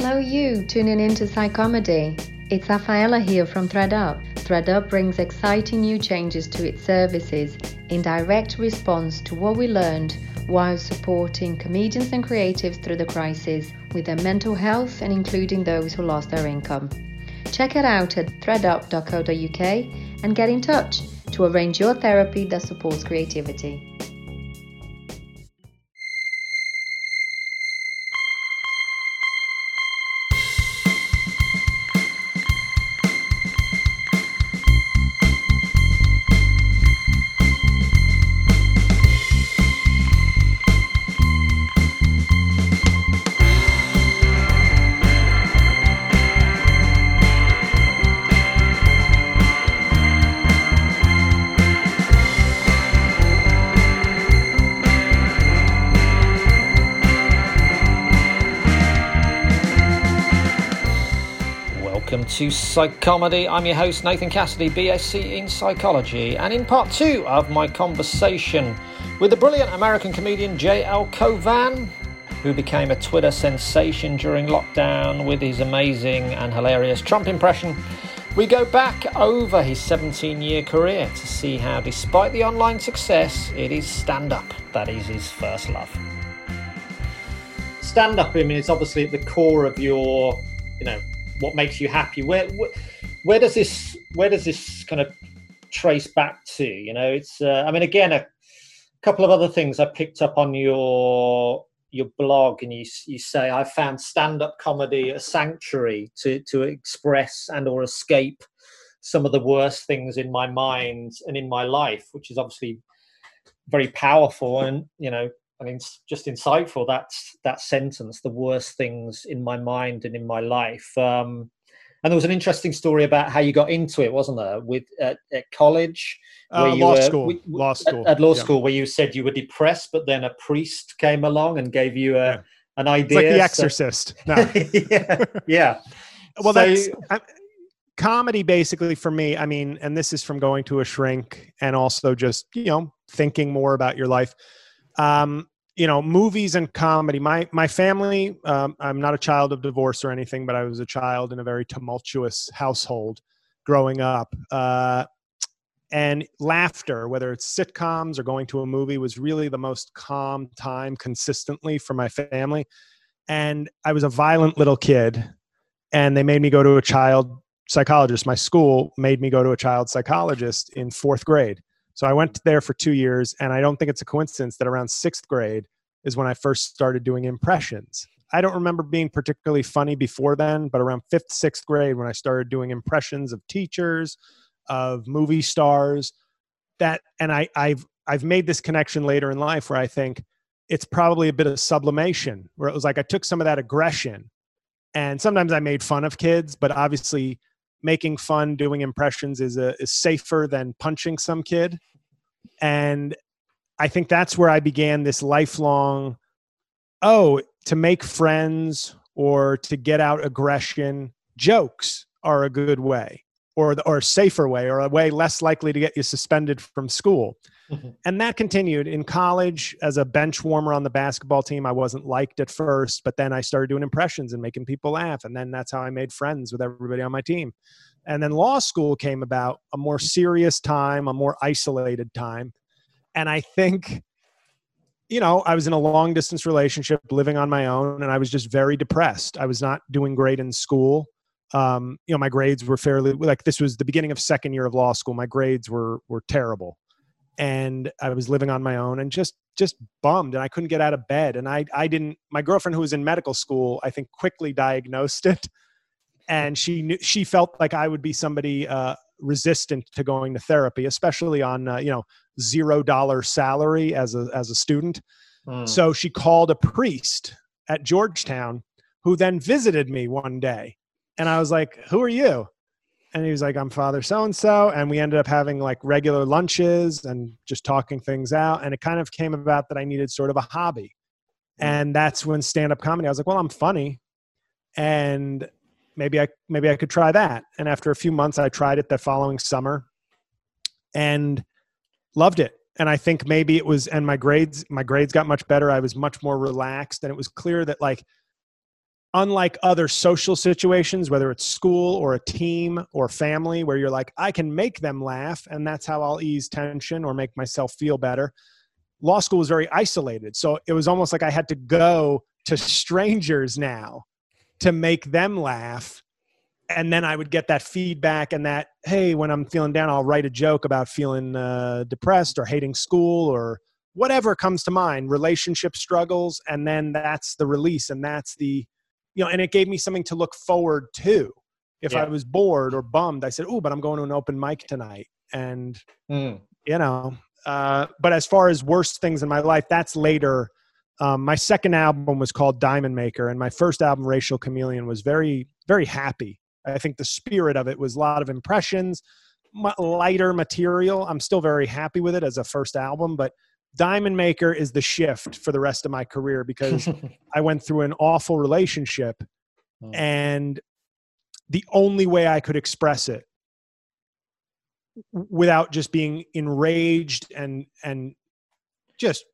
Hello, you tuning into Psychomedy. It's Rafaela here from ThreadUp. ThreadUp brings exciting new changes to its services in direct response to what we learned while supporting comedians and creatives through the crisis with their mental health and including those who lost their income. Check it out at threadup.co.uk and get in touch to arrange your therapy that supports creativity. To Psychomedy. I'm your host, Nathan Cassidy, BSc in Psychology, and in part two of my conversation with the brilliant American comedian J.L. Cauvin, who became a Twitter sensation during lockdown with his amazing and hilarious Trump impression, we go back over his 17 year career to see how, despite the online success, it is stand up that is his first love. Stand up, I mean, it's obviously at the core of your, you know, what makes you happy? Where, where does this where does this kind of trace back to? You know it's uh, i mean again a couple of other things i picked up on your your blog and you you say i found stand-up comedy a sanctuary to to express and or escape some of the worst things in my mind and in my life which is obviously very powerful and you know I mean, just insightful. That's that sentence. The worst things in my mind and in my life. Um, and there was an interesting story about how you got into it, wasn't there? With at, at college, uh, law were, school, we, law school, at, at law yeah. school, where you said you were depressed, but then a priest came along and gave you a yeah. an idea. It's like The Exorcist. So, no. yeah, yeah. well, so, that's. I, comedy basically for me i mean and this is from going to a shrink and also just you know thinking more about your life um, you know, movies and comedy. My my family. Um, I'm not a child of divorce or anything, but I was a child in a very tumultuous household growing up. Uh, and laughter, whether it's sitcoms or going to a movie, was really the most calm time consistently for my family. And I was a violent little kid, and they made me go to a child psychologist. My school made me go to a child psychologist in fourth grade so I went there for two years, and I don't think it's a coincidence that around sixth grade is when I first started doing impressions. I don't remember being particularly funny before then, but around fifth, sixth grade, when I started doing impressions of teachers, of movie stars, that, and I, I've I've made this connection later in life where I think it's probably a bit of sublimation, where it was like I took some of that aggression, and sometimes I made fun of kids, but obviously making fun doing impressions is a, is safer than punching some kid. And i think that's where i began this lifelong oh to make friends or to get out aggression jokes are a good way or or a safer way or a way less likely to get you suspended from school and that continued. In college as a bench warmer on the basketball team i wasn't liked at first but then i started doing impressions and making people laugh and then that's how i made friends with everybody on my team. And then law school came about a more serious time a more isolated time. And i think you know i was in a long distance relationship living on my own and i was just very depressed. I was not doing great in school. Um, you know my grades were fairly like this was the beginning of second year of law school. My grades were were terrible and i was living on my own and just just bummed and i couldn't get out of bed and i i didn't my girlfriend who was in medical school i think quickly diagnosed it and she knew she felt like i would be somebody uh, resistant to going to therapy especially on uh, you know zero dollar salary as a as a student mm. so she called a priest at georgetown who then visited me one day and I was like, Who are you? And he was like, I'm Father so and so. And we ended up having like regular lunches and just talking things out. And it kind of came about that I needed sort of a hobby. Hmm. And that's when stand up comedy, I was like, Well, I'm funny. And maybe I maybe I could try that. And after a few months, I tried it the following summer and loved it. And I think maybe it was, and my grades, my grades got much better. I was much more relaxed, and it was clear that like unlike other social situations, whether it's school or a team or family, where you're like, I can make them laugh and that's how I'll ease tension or make myself feel better. Law school was very isolated. So it was almost like I had to go to strangers now to make them laugh. And then I would get that feedback and that, hey, when I'm feeling down, I'll write a joke about feeling uh, depressed or hating school or whatever comes to mind, relationship struggles. And then that's the release and that's the, you know, and it gave me something to look forward to. If yeah. I was bored or bummed, I said, "Oh, but I'm going to an open mic tonight," and mm. you know. Uh, but as far as worst things in my life, that's later. Um, my second album was called Diamond Maker, and my first album, Racial Chameleon, was very, very happy. I think the spirit of it was a lot of impressions, lighter material. I'm still very happy with it as a first album, but Diamond Maker is the shift for the rest of my career because I went through an awful relationship oh. and the only way I could express it without just being enraged and and just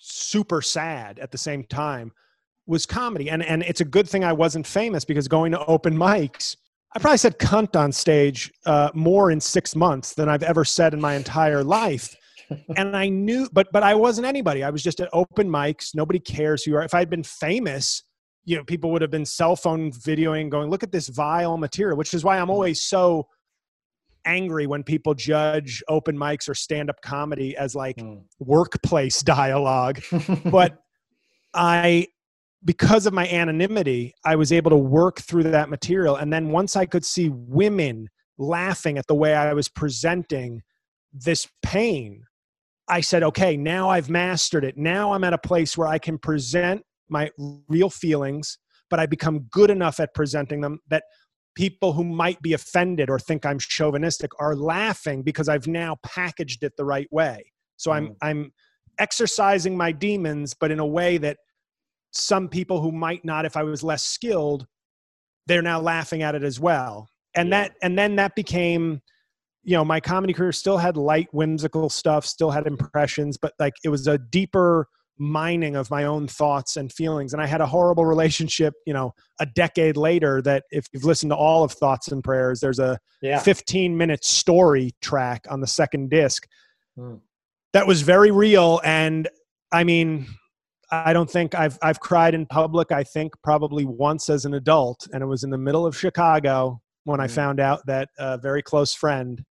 super sad at the same time was comedy and and it's a good thing I wasn't famous because going to open mics I probably said cunt on stage uh, more in six months than I've ever said in my entire life and I knew, but but I wasn't anybody. I was just at open mics. Nobody cares who you are. If I had been famous, you know, people would have been cell phone videoing, going, "Look at this vile material," which is why I'm always so angry when people judge open mics or stand up comedy as like mm. workplace dialogue. but I because of my anonymity, I was able to work through that material. And then once I could see women laughing at the way I was presenting this pain, I said, okay, now I've mastered it. Now I'm at a place where I can present my real feelings, but I become good enough at presenting them that people who might be offended or think I'm chauvinistic are laughing because I've now packaged it the right way. So I'm mm. I'm exercising my demons, but in a way that some people who might not, if I was less skilled, they're now laughing at it as well. And yeah. that and then that became you know my comedy career still had light whimsical stuff still had impressions but like it was a deeper mining of my own thoughts and feelings and i had a horrible relationship you know a decade later that if you've listened to all of thoughts and prayers there's a yeah. 15 minute story track on the second disc hmm. that was very real and i mean i don't think i've i've cried in public i think probably once as an adult and it was in the middle of chicago when I hmm. found out that a very close friend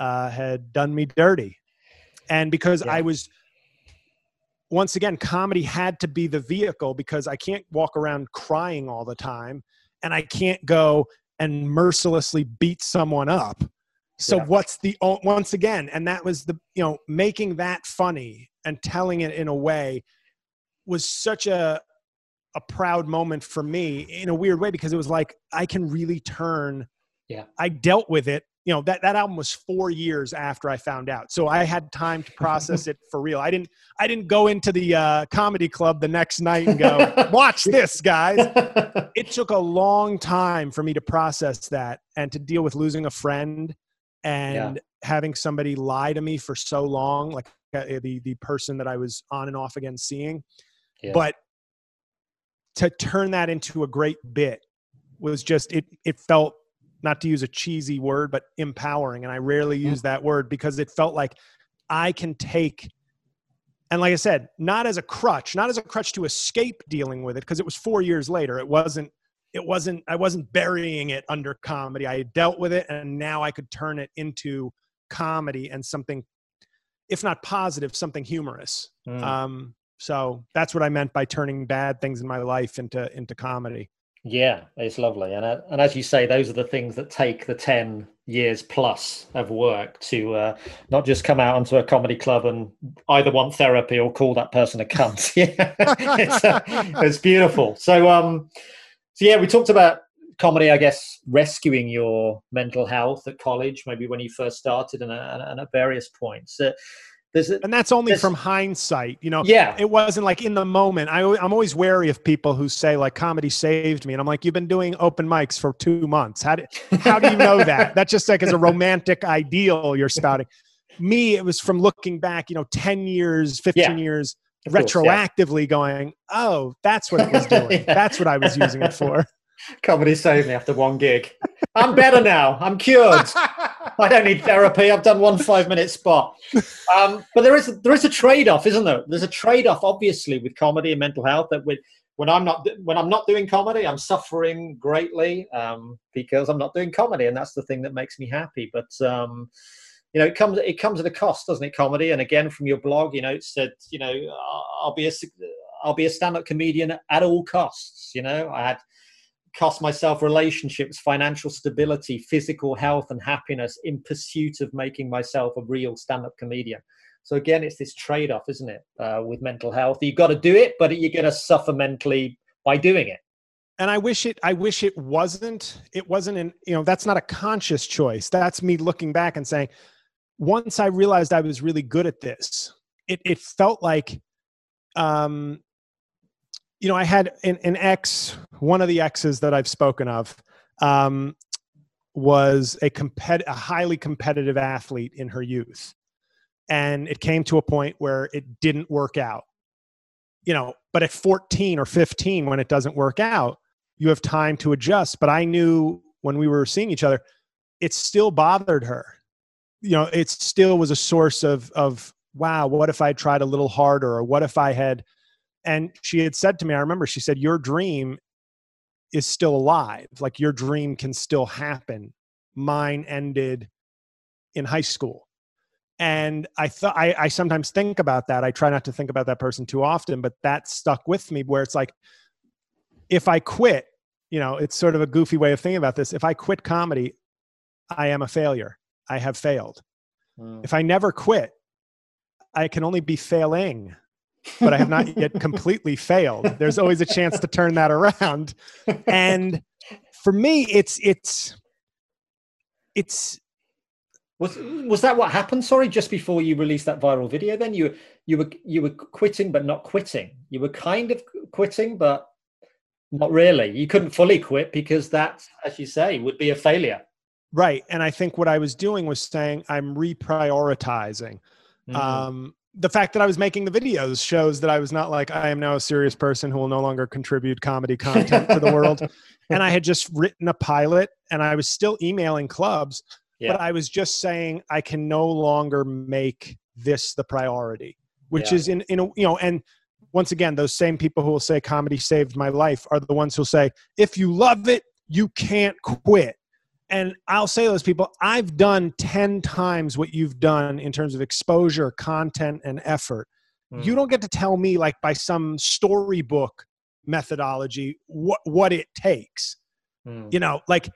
uh, had done me dirty. And because yeah. I was, once again, comedy had to be the vehicle because I can't walk around crying all the time and I can't go and mercilessly beat someone up. So yeah. what's the once again, and that was the you know making that funny and telling it in a way was such a a proud moment for me in a weird way because it was like I can really turn. Yeah, I dealt with it you know that that album was four years after I found out, so I had time to process it for real. I didn't I didn't go into the uh, comedy club the next night and go watch this, guys. It took a long time for me to process that and to deal with losing a friend and yeah. having somebody lie to me for so long, like uh, the the person that I was on and off again seeing. Yeah. But to turn that into a great bit was just it. It felt not to use a cheesy word, but empowering. And I rarely mm. use that word because it felt like I can take, and like I said, not as a crutch, not as a crutch to escape dealing with it, because it was four years later. It wasn't, it wasn't, I wasn't burying it under comedy. I had dealt with it and now I could turn it into comedy and something, if not positive, something humorous. Mm. Um, so that's what I meant by turning bad things in my life into into comedy. Yeah, it's lovely, and uh, and as you say, those are the things that take the ten years plus of work to uh, not just come out onto a comedy club and either want therapy or call that person a cunt. yeah, it's, uh, it's beautiful. So, um, so yeah, we talked about comedy, I guess, rescuing your mental health at college, maybe when you first started, and, uh, and at various points. There's a, and that's only from hindsight, you know. Yeah, it wasn't like in the moment. I, I'm always wary of people who say like comedy saved me, and I'm like, you've been doing open mics for two months. How do how do you know that? That's just like as a romantic ideal you're spouting. Me, it was from looking back, you know, ten years, fifteen yeah. years Of course, yeah. retroactively going, oh, that's what it was doing. Yeah. That's what I was using it for. Comedy saved me after one gig. I'm better now. I'm cured. I don't need therapy. I've done one five minute spot. Um, but there is there is a trade off, isn't there? There's a trade off, obviously, with comedy and mental health. That with when I'm not when I'm not doing comedy, I'm suffering greatly um, because I'm not doing comedy, and that's the thing that makes me happy. But um, you know, it comes it comes at a cost, doesn't it? Comedy, and again, from your blog, you know, it said, you know, I'll be a I'll be a stand up comedian at all costs. You know, I had cost myself relationships, financial stability, physical health, and happiness in pursuit of making myself a real stand up comedian. So again, it's this trade off, isn't it, uh, with mental health? You've got to do it, but you're going to suffer mentally by doing it. And I wish it. I wish it wasn't. It wasn't an. You know, that's not a conscious choice. That's me looking back and saying, once I realized I was really good at this, it it felt like, um, you know, I had an, an ex. One of the exes that I've spoken of, um, was a compet a highly competitive athlete in her youth. And it came to a point where it didn't work out. You know but at 14 or 15 when it doesn't work out you have time to adjust. But i knew when we were seeing each other it still bothered her. You know it still was a source of of wow what if i tried a little harder? Or what if i had and she had said to me i remember she said your dream is still alive. Like your dream can still happen. Mine ended in high school. And i thought I, I sometimes think about that. I try not to think about that person too often but that stuck with me where it's like if i quit you know it's sort of a goofy way of thinking about this. If i quit comedy i am a failure. I have failed. Mm. if i never quit i can only be failing but i have not yet completely failed there's always a chance to turn that around and for me it's it's it's Was was that what happened? Sorry, just before you released that viral video, then you you were you were quitting but not quitting. You were kind of quitting, but not really. You couldn't fully quit because that, as you say, would be a failure. Right. And I think what I was doing was saying I'm reprioritizing. Mhm. Um, the fact that I was making the videos shows that I was not like, I am now a serious person who will no longer contribute comedy content to the world. And I had just written a pilot and I was still emailing clubs, yeah. but I was just saying I can no longer make this the priority, which Yeah. is in, in a, you know, and once again, those same people who will say comedy saved my life are the ones who'll say, if you love it, you can't quit. And I'll say to those people, I've done 10 times what you've done in terms of exposure, content, and effort. Mm. You don't get to tell me, like by some storybook methodology, what, what it takes. Mm. You know, like,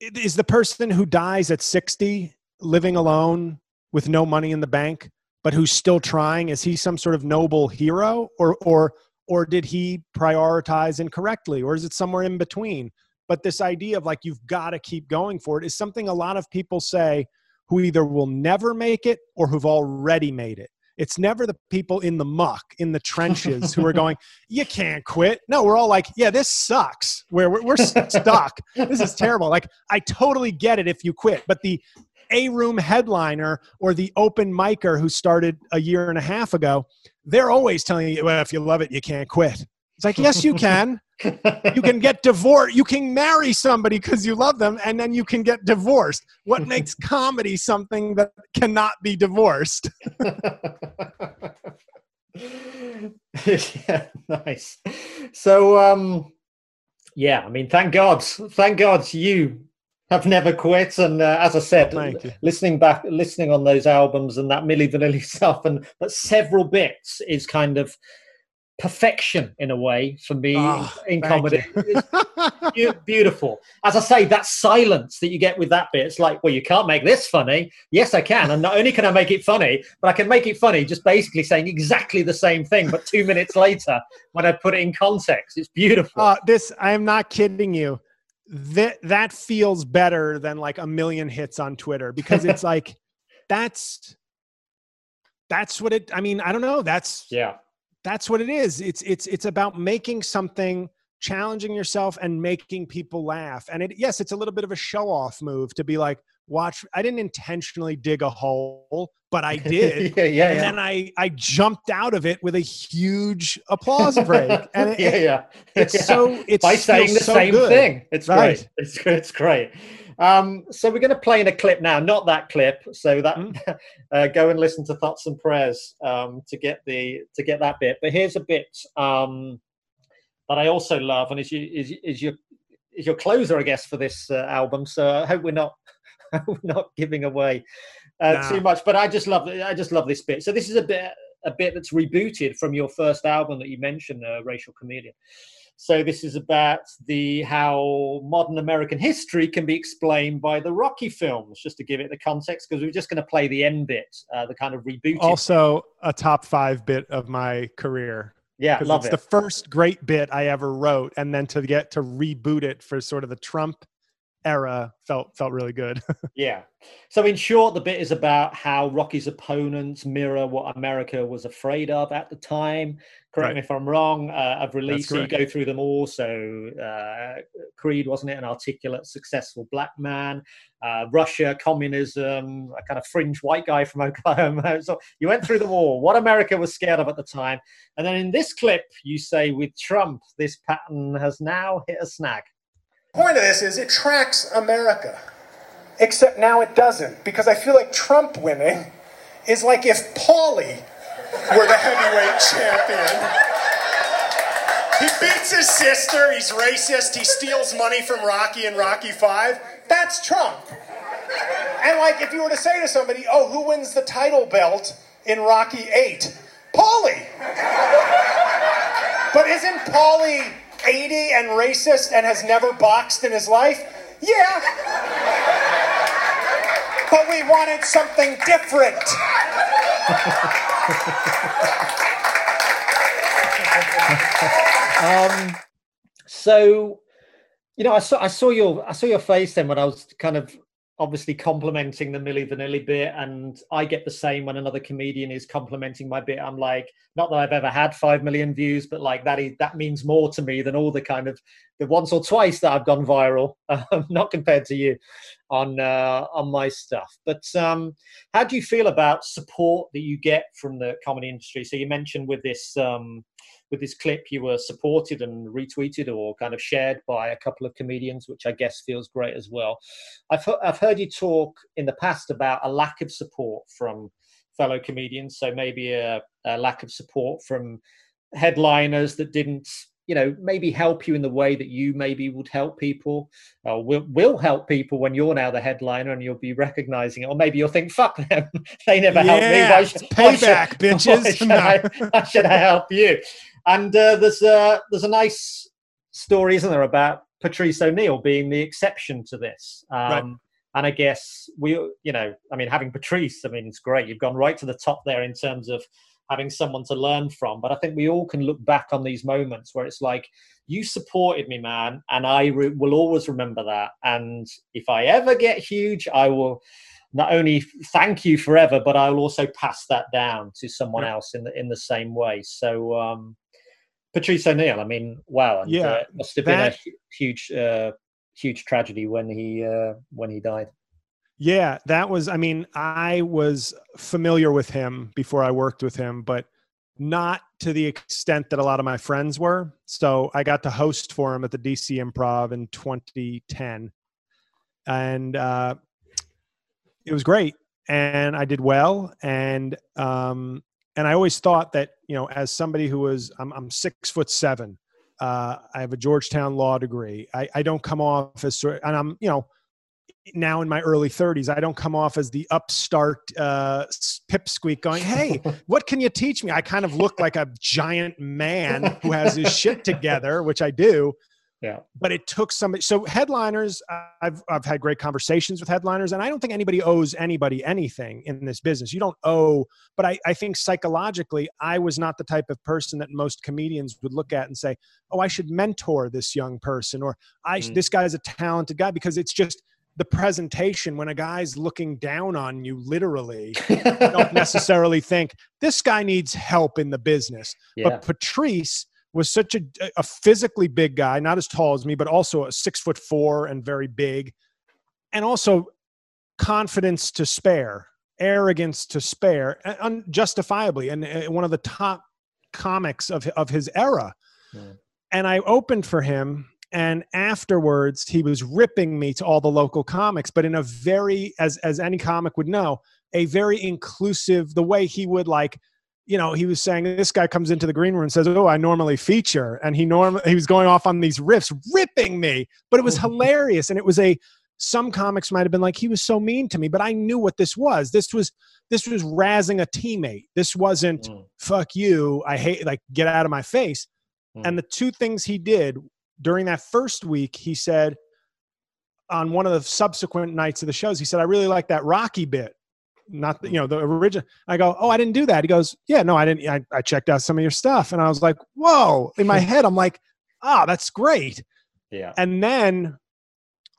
is the person who dies at 60 living alone with no money in the bank, but who's still trying, is he some sort of noble hero or, or, or did he prioritize incorrectly or is it somewhere in between? But this idea of like you've got to keep going for it is something a lot of people say who either will never make it or who've already made it. It's never the people in the muck in the trenches who are going you can't quit. No we're all like yeah this sucks. Where we're, we're stuck. This is terrible. Like i totally get it if you quit. But the a room headliner or the open micer who started a year and a half ago they're always telling you well if you love it you can't quit. It's like yes you can you can get divorced you can marry somebody because you love them and then you can get divorced what makes comedy something that cannot be divorced yeah, nice. So, um, yeah, I mean, thank God, thank God you have never quit. And uh, as I said, you. listening back, listening on those albums and that Milli Vanilli stuff, and but several bits is kind of perfection in a way for me Oh, in thank comedy. you. It's beautiful. As I say, that silence that you get with that bit, it's like, well, you can't make this funny. Yes, I can. And not only can I make it funny, but I can make it funny just basically saying exactly the same thing, but two minutes later when I put it in context. It's beautiful. uh, this i am not kidding you that that feels better than like a million hits on twitter because it's like that's that's what it i mean i don't know that's yeah. That's what it is. It's it's it's about making something challenging yourself and making people laugh. And it yes it's a little bit of a show off move to be like watch i didn't intentionally dig a hole but I did. yeah, yeah, and yeah. then I I jumped out of it with a huge applause break, and it, yeah, yeah. it's Yeah. so it's by saying the so same good. thing. It's Right. great. It's it's great. Um, so we're going to play in a clip now, not that clip. So that Mm. uh, go and listen to thoughts and prayers um, to get the to get that bit. But here's a bit um, that I also love, and is you is, is your is your closer, I guess, for this uh, album. So I hope we're not we're not giving away uh, Nah. too much. But I just love I just love this bit. So this is a bit a bit that's rebooted from your first album that you mentioned, uh, Racial Chameleon. So this is about the how modern American history can be explained by the Rocky films, just to give it the context, because we're just going to play the end bit, uh, the kind of reboot. Also, a top five bit of my career. yeah, love it's it. the first great bit I ever wrote, and then to get to reboot it for sort of the Trump era felt felt really good. Yeah. So in short, the bit is about how Rocky's opponents mirror what America was afraid of at the time. Correct Right. me if I'm wrong. Uh, I've released, you go through them all. So uh, Creed, wasn't it? An articulate, successful black man. Uh, Russia, communism, a kind of fringe white guy from Oklahoma. So you went through them all. What America was scared of at the time. And then in this clip, you say, with Trump, this pattern has now hit a snag. Point of this is it tracks America. Except now it doesn't, because I feel like Trump winning is like if Paulie were the heavyweight champion. He beats his sister, he's racist, he steals money from Rocky and Rocky 5. That's Trump. And like if you were to say to somebody, oh, who wins the title belt in Rocky 8? Paulie! But isn't Paulie 80 and racist and has never boxed in his life? Yeah. But we wanted something different. Um, so, you know, I saw I saw your I saw your face then when I was kind of obviously complimenting the Milli Vanilli bit, and I get the same when another comedian is complimenting my bit. I'm like, not that I've ever had five million views, but like that is that means more to me than all the kind of the once or twice that I've gone viral, um, not compared to you on uh, on my stuff. But um, how do you feel about support that you get from the comedy industry? So you mentioned with this. Um, with this clip you were supported and retweeted or kind of shared by a couple of comedians which i guess feels great as well i've, he- I've heard you talk in the past about a lack of support from fellow comedians so maybe a, a lack of support from headliners that didn't you know maybe help you in the way that you maybe would help people or will, will help people when you're now the headliner and you'll be recognizing it or maybe you'll think fuck them they never helped me Yeah, why should, why should- payback, bitches. why should, No. I, why should I help you and uh, there's a there's a nice story, isn't there, about Patrice O'Neal being the exception to this. Um, Right. And I guess we, you know, I mean, having Patrice, I mean, it's great. You've gone right to the top there in terms of having someone to learn from. But I think we all can look back on these moments where it's like, you supported me, man, and I re- will always remember that. And if I ever get huge, I will not only thank you forever, but I'll also pass that down to someone Yeah. else in the in the same way. So. um Patrice O'Neal. I mean, wow. And, Yeah, uh, it must have been a huge, uh, huge tragedy when he uh, when he died. Yeah, that was, I mean, I was familiar with him before I worked with him, but not to the extent that a lot of my friends were. So I got to host for him at the DC Improv in 2010. And uh, it was great. And I did well. And, um, and I always thought that, you know, as somebody who was, I'm, I'm six foot seven, uh, I have a Georgetown law degree. I, I don't come off as and I'm, you know, now in my early 30s i don't come off as the upstart uh, pipsqueak going hey what can you teach me i kind of look like a giant man who has his shit together which i do Yeah. but it took somebody so headliners i've i've had great conversations with headliners and i don't think anybody owes anybody anything in this business you don't owe but i, I think psychologically i was not the type of person that most comedians would look at and say oh i should mentor this young person or i Mm. this guy's a talented guy because it's just the presentation when a guy's looking down on you literally don't necessarily think this guy needs help in the business yeah. but Patrice was such a, a physically big guy, not as tall as me, but also a six foot four and very big, and also confidence to spare. arrogance to spare, unjustifiably, and uh, one of the top comics of of his era. Mm. And I opened for him, and afterwards he was ripping me to all the local comics, but in a very, as as any comic would know, a very inclusive. The way he would like you know, he was saying this guy comes into the green room and says, "Oh, I normally feature," and he norm he was going off on these riffs, ripping me, but it was hilarious, and it was a. Some comics might have been like, "He was so mean to me," but I knew what this was. This was this was razzing a teammate. This wasn't mm. "fuck you," I hate like get out of my face. Mm. And the two things he did during that first week, he said on one of the subsequent nights of the shows, he said, "I really like that Rocky bit." not the, you know the original i go oh i didn't do that. He goes yeah no i didn't I, I checked out some of your stuff. And i was like whoa. In my head i'm like ah oh, that's great. Yeah. And then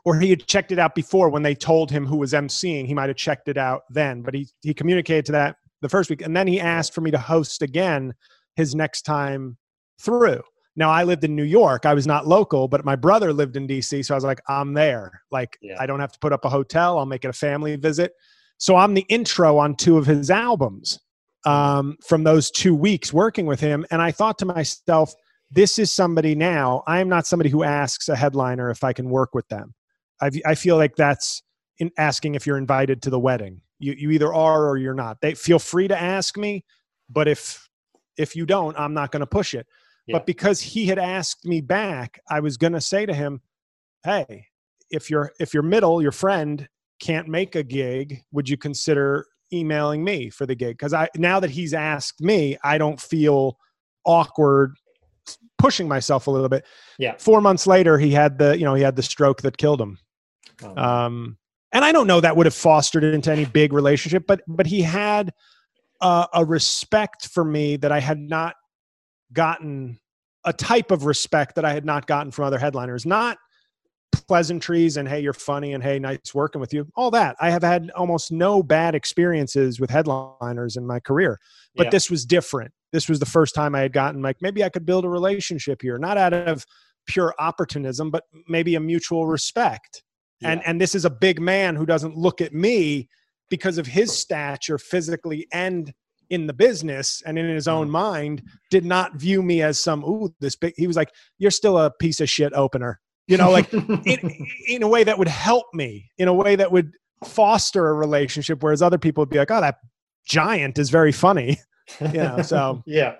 or he had checked it out before when they told him who was emceeing he might have checked it out then but he he communicated to that the first week. And then he asked for me to host again his next time through now I lived in New York. I was not local, but my brother lived in DC. So I was like, I'm there. Like, yeah. I don't have to put up a hotel. I'll make it a family visit. So I'm the intro on two of his albums um, from those two weeks working with him. And I thought to myself, this is somebody now. I am not somebody who asks a headliner if I can work with them. I, I feel like that's in asking if you're invited to the wedding. You, you either are or you're not. They feel free to ask me, but if if you don't, I'm not going to push it. Yeah. But because he had asked me back, I was going to say to him, "Hey, if you're if you're middle, your friend can't make a gig, would you consider emailing me for the gig? Because I now that he's asked me, I don't feel awkward pushing myself a little bit. Yeah. Four months later, he had the you know he had the stroke that killed him. Oh. Um, and I don't know that would have fostered it into any big relationship, but but he had uh, a respect for me that I had not gotten a type of respect that I had not gotten from other headliners. Not pleasantries and hey you're funny and hey nice working with you all that i have had almost no bad experiences with headliners in my career but yeah. this was different this was the first time i had gotten like maybe i could build a relationship here not out of pure opportunism but maybe a mutual respect yeah. and and this is a big man who doesn't look at me because of his stature physically and in the business and in his own mm-hmm. mind did not view me as some ooh this big he was like you're still a piece of shit opener. You know like in, in a way that would help me in a way that would foster a relationship whereas other people would be like oh that giant is very funny you know so. Yeah.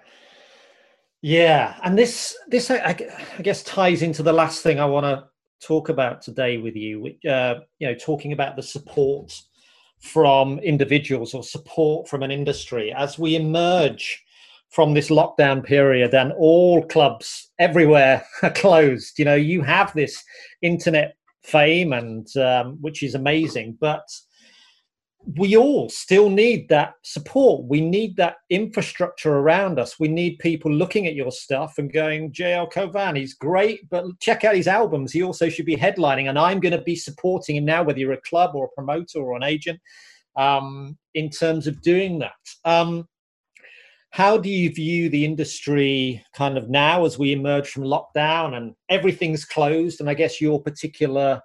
Yeah and this this I, I, guess ties into the last thing i want to talk about today with you uh, you know talking about the support from individuals or support from an industry as we emerge from this lockdown period and all clubs everywhere are closed. You know, you have this internet fame and um, which is amazing, but we all still need that support. We need that infrastructure around us. We need people looking at your stuff and going, JL Cauvin, he's great, but check out his albums. He also should be headlining, and I'm going to be supporting him now, whether you're a club or a promoter or an agent, um, in terms of doing that. Um, how do you view the industry kind of now as we emerge from lockdown and everything's closed and i guess your particular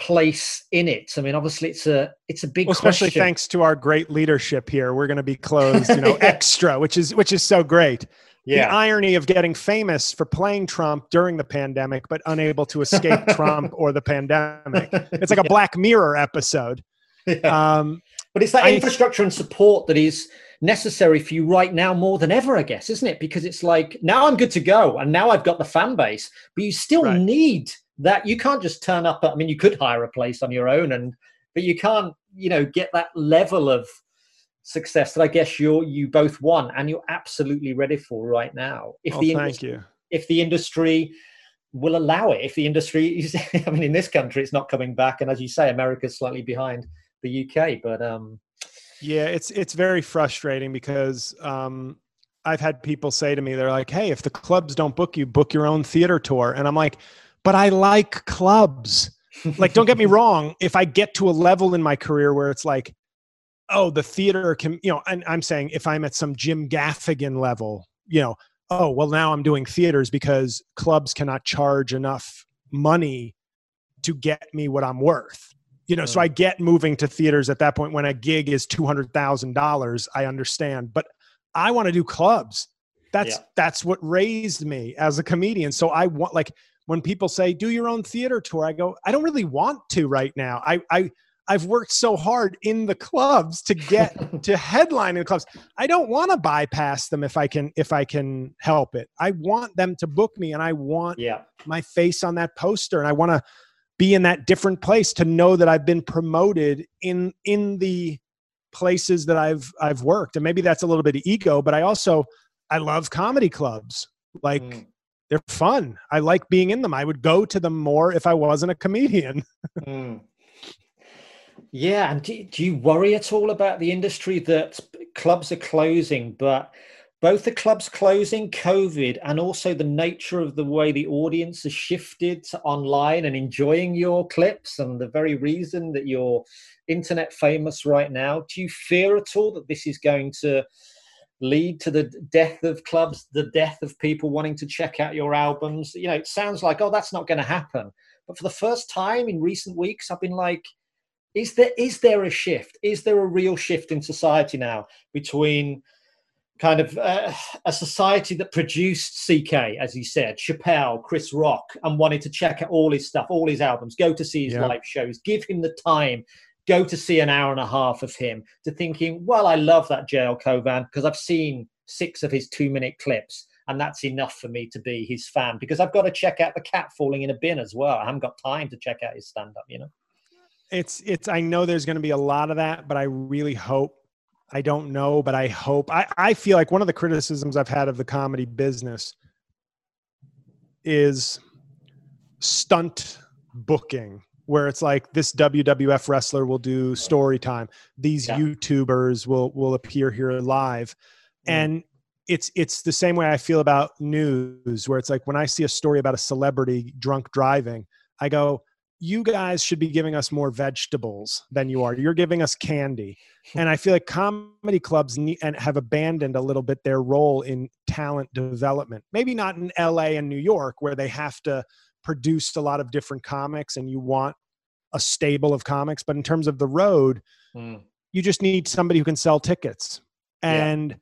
place in it i mean obviously it's a it's a big well, especially question. thanks to our great leadership here we're going to be closed you know yeah. extra which is which is so great yeah. the irony of getting famous for playing trump during the pandemic but unable to escape trump or the pandemic it's like a yeah. black mirror episode yeah. um, but it's that I, infrastructure and support that is necessary for you right now more than ever, I guess, isn't it? Because it's like now I'm good to go and now I've got the fan base, but you still right. need that. You can't just turn up. I mean, you could hire a place on your own, and but you can't, you know, get that level of success that I guess you're you both want and you're absolutely ready for right now. If oh, the industry, you. if the industry will allow it, if the industry is, I mean, in this country, it's not coming back, and as you say, America's slightly behind the UK, but um, yeah, it's it's very frustrating because um, I've had people say to me, they're like, "Hey, if the clubs don't book you, book your own theater tour," and I'm like, "But I like clubs." like, don't get me wrong. If I get to a level in my career where it's like, oh, the theater can, you know, and I'm saying if I'm at some Jim Gaffigan level, you know, oh, well, now I'm doing theaters because clubs cannot charge enough money to get me what I'm worth You know, so I get moving to theaters at that point when a gig is two hundred thousand dollars. I understand, but I want to do clubs. That's Yeah. that's what raised me as a comedian. So I want like when people say do your own theater tour, I go, I don't really want to right now. I I I've worked so hard in the clubs to get to headline in clubs. I don't want to bypass them if I can if I can help it. I want them to book me and I want yeah. my face on that poster and I want to be in that different place to know that I've been promoted in in the places that I've I've worked. And maybe that's a little bit of ego, but I also I love comedy clubs. Like Mm. They're fun. I like being in them. I would go to them more if I wasn't a comedian. Mm. Yeah, and do, do you worry at all about the industry that clubs are closing, but both the clubs closing, COVID, and also the nature of the way the audience has shifted to online and enjoying your clips, and the very reason that you're internet famous right now? Do you fear at all that this is going to lead to the death of clubs, the death of people wanting to check out your albums? You know, it sounds like, oh, that's not going to happen. But for the first time in recent weeks, I've been like, is there is there a shift? Is there a real shift in society now between kind of uh, a society that produced CK, as he said, Chappelle, Chris Rock, and wanted to check out all his stuff, all his albums, go to see his Yeah. live shows, give him the time, go to see an hour and a half of him, to thinking, well, I love that JL Cauvin because I've seen six of his two minute clips. And that's enough for me to be his fan because I've got to check out the cat falling in a bin as well. I haven't got time to check out his stand up, you know? it's it's i know there's going to be a lot of that but i really hope i don't know but i hope i i feel like one of the criticisms i've had of the comedy business is stunt booking where it's like this WWF wrestler will do story time these Yeah. YouTubers will will appear here live Mm. and it's it's the same way I feel about news where it's like when I see a story about a celebrity drunk driving I go you guys should be giving us more vegetables than you are. You're giving us candy. And I feel like comedy clubs need, and have abandoned a little bit their role in talent development. Maybe not in LA and New York where they have to produce a lot of different comics and you want a stable of comics, but in terms of the road, Mm. you just need somebody who can sell tickets. Yeah. And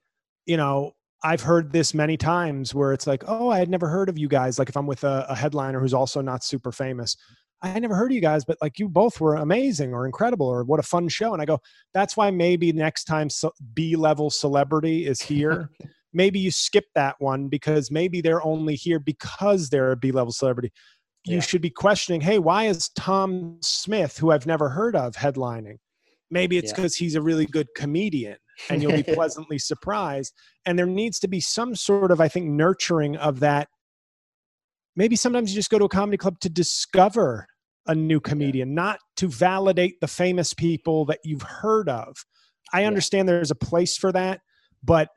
you know, I've heard this many times where it's like, "Oh, I had never heard of you guys." Like if I'm with a, a headliner who's also not super famous, I had never heard of you guys, but like you both were amazing or incredible or what a fun show. And I go, "That's why maybe next time so B level celebrity is here." maybe you skip that one because maybe they're only here because they're a B level celebrity. You Yeah. should be questioning, hey, why is Tom Smith, who I've never heard of, headlining? Maybe it's Yeah. because he's a really good comedian and you'll be pleasantly surprised. And there needs to be some sort of, I think, nurturing of that. Maybe sometimes you just go to a comedy club to discover a new comedian, not to validate the famous people that you've heard of. I Yeah. understand there's a place for that, but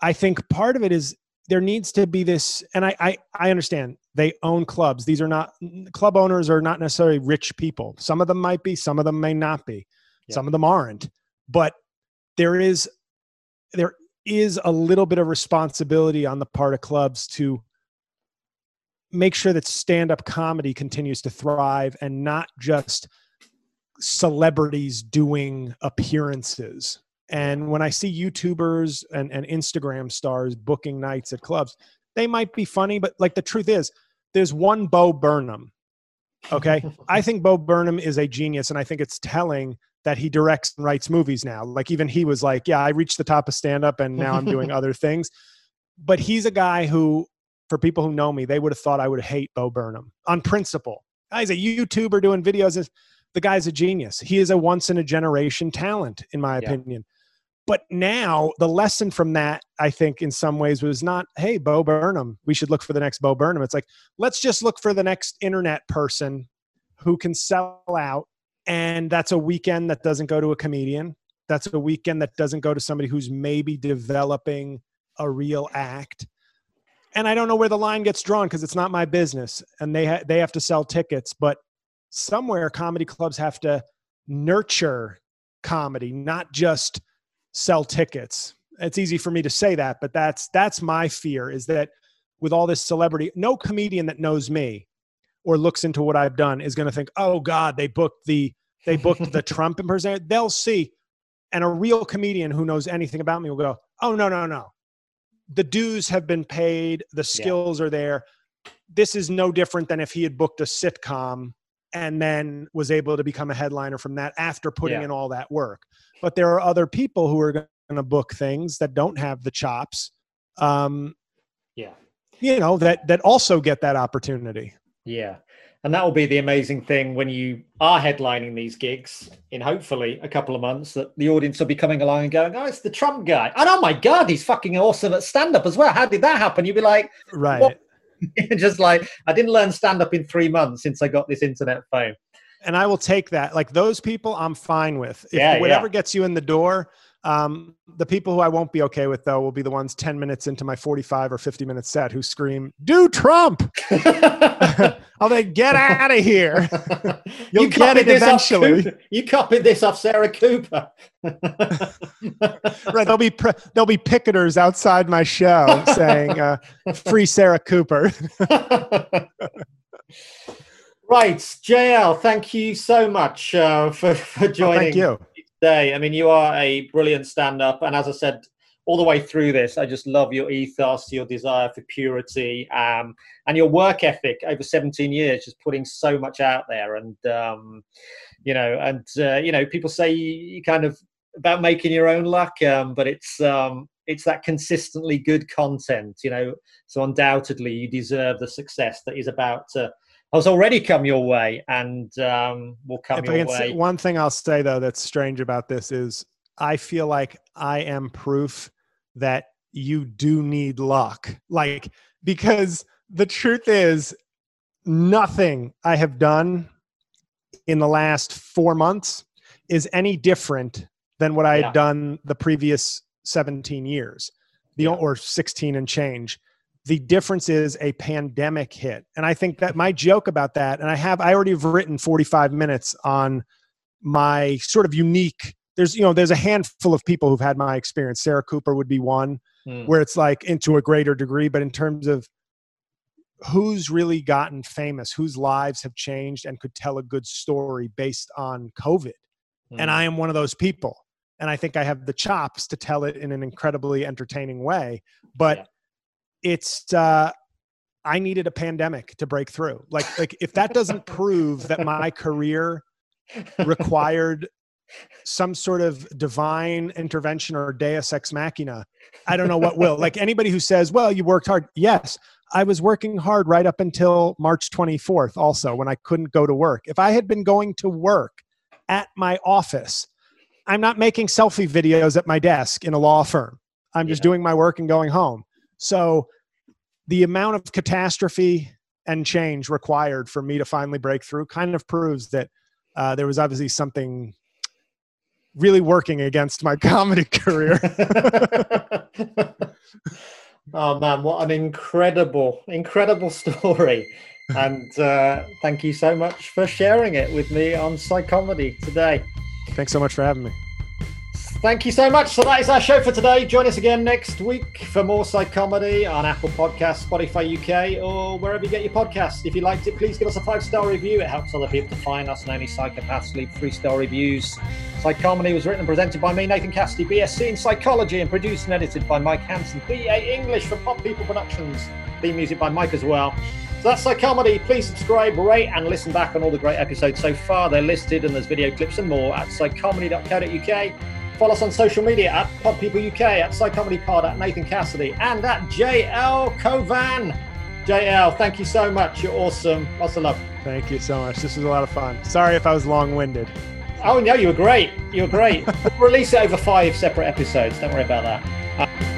I think part of it is there needs to be this, and I, I, I understand they own clubs. These are not club owners are not necessarily rich people. Some of them might be, some of them may not be, Yeah. some of them aren't. But there is there is a little bit of responsibility on the part of clubs to make sure that stand-up comedy continues to thrive and not just celebrities doing appearances and when I see YouTubers and, and Instagram stars booking nights at clubs, they might be funny, but like the truth is, there's one Bo Burnham. Okay. I think Bo Burnham is a genius, and I think it's telling that he directs and writes movies now. Like even he was like, Yeah, I reached the top of stand up and now I'm doing other things. But he's a guy who, for people who know me, they would have thought I would hate Bo Burnham on principle. He's a YouTuber doing videos. The guy's a genius. He is a once in a generation talent, in my Yeah. opinion. But now the lesson from that, I think, in some ways, was not, hey, Bo Burnham, we should look for the next Bo Burnham. It's like, let's just look for the next internet person who can sell out. And that's a weekend that doesn't go to a comedian. That's a weekend that doesn't go to somebody who's maybe developing a real act. And I don't know where the line gets drawn because it's not my business, and they ha- they have to sell tickets. But somewhere, comedy clubs have to nurture comedy, not just sell tickets. It's easy for me to say that, but that's that's my fear is that with all this celebrity, no comedian that knows me or looks into what I've done is going to think, "Oh God, they booked the they booked the Trump impersonator, they'll see. And a real comedian who knows anything about me will go, oh, no, no, no. The dues have been paid, the skills yeah. are there. This is no different than if he had booked a sitcom and then was able to become a headliner from that after putting yeah. in all that work. But there are other people who are going to book things that don't have the chops. Um, yeah. You know, that that also get that opportunity. Yeah. And that will be the amazing thing when you are headlining these gigs in hopefully a couple of months that the audience will be coming along and going, Oh, it's the Trump guy. And oh my God, he's fucking awesome at stand up as well. How did that happen? You'd be like, Right. Just like, I didn't learn stand up in three months since I got this internet phone. And I will take that. Like those people, I'm fine with. If yeah, whatever yeah. gets you in the door, um, the people who I won't be okay with, though, will be the ones 10 minutes into my 45 or 50 minute set who scream, Do Trump! I'll be, Get out of here. You'll you get it eventually. You copied this off Sarah Cooper. right. There'll be, there'll be picketers outside my show saying, uh, Free Sarah Cooper. Right. JL, thank you so much uh, for, for joining. thank you day. I mean, you are a brilliant stand up. And as I said, all the way through this, I just love your ethos, your desire for purity, um, and your work ethic over 17 years, just putting so much out there. And, um, you know, and, uh, you know, people say you, kind of about making your own luck, um, but it's, um, it's that consistently good content, you know. So undoubtedly, you deserve the success that is about to has already come your way and um, will come if your way. One thing I'll say though that's strange about this is I feel like I am proof that you do need luck. Like because the truth is nothing I have done in the last 4 months is any different than what I yeah. had done the previous 17 years. The yeah. or 16 and change the difference is a pandemic hit. And i think that my joke about that and i have i already have written 45 minutes on my sort of unique there's you know there's a handful of people who've had my experience. Sarah cooper would be one mm. where it's like into a greater degree but in terms of who's really gotten famous whose lives have changed and could tell a good story based on covid. Mm. and i am one of those people. And i think i have the chops to tell it in an incredibly entertaining way. But yeah it's uh, I needed a pandemic to break through. Like like if that doesn't prove that my career required some sort of divine intervention or deus ex machina, I don't know what will. Like anybody who says, "Well, you worked hard." Yes, I was working hard right up until March 24th also when I couldn't go to work. If I had been going to work at my office, I'm not making selfie videos at my desk in a law firm. I'm just yeah. doing my work and going home. So the amount of catastrophe and change required for me to finally break through kind of proves that uh, there was obviously something really working against my comedy career. oh man, what an incredible, incredible story. And uh, thank you so much for sharing it with me on Psychomedy today. Thanks so much for having me. Thank you so much. So that is our show for today. Join us again next week for more Psychomedy on Apple Podcasts, Spotify UK, or wherever you get your podcasts. If you liked it, please give us a five star review. It helps other people to find us, and only psychopaths leave three star reviews. Psychomedy was written and presented by me, Nathan Cassidy, BSc in Psychology, and produced and edited by Mike Hanson, BA English for Pod People Productions. Theme music by Mike as well. So that's Psychomedy. Please subscribe, rate, and listen back on all the great episodes so far. They're listed, and there's video clips and more at psychomedy.co.uk. Follow us on social media at Pod People UK, at Psychomedy Pod, at Nathan Cassidy, and at JL Cauvin. JL, thank you so much. You're awesome. Lots of love. Thank you so much. This was a lot of fun. Sorry if I was long winded. Oh, no, you were great. You were great. we'll release it over five separate episodes. Don't worry about that. people.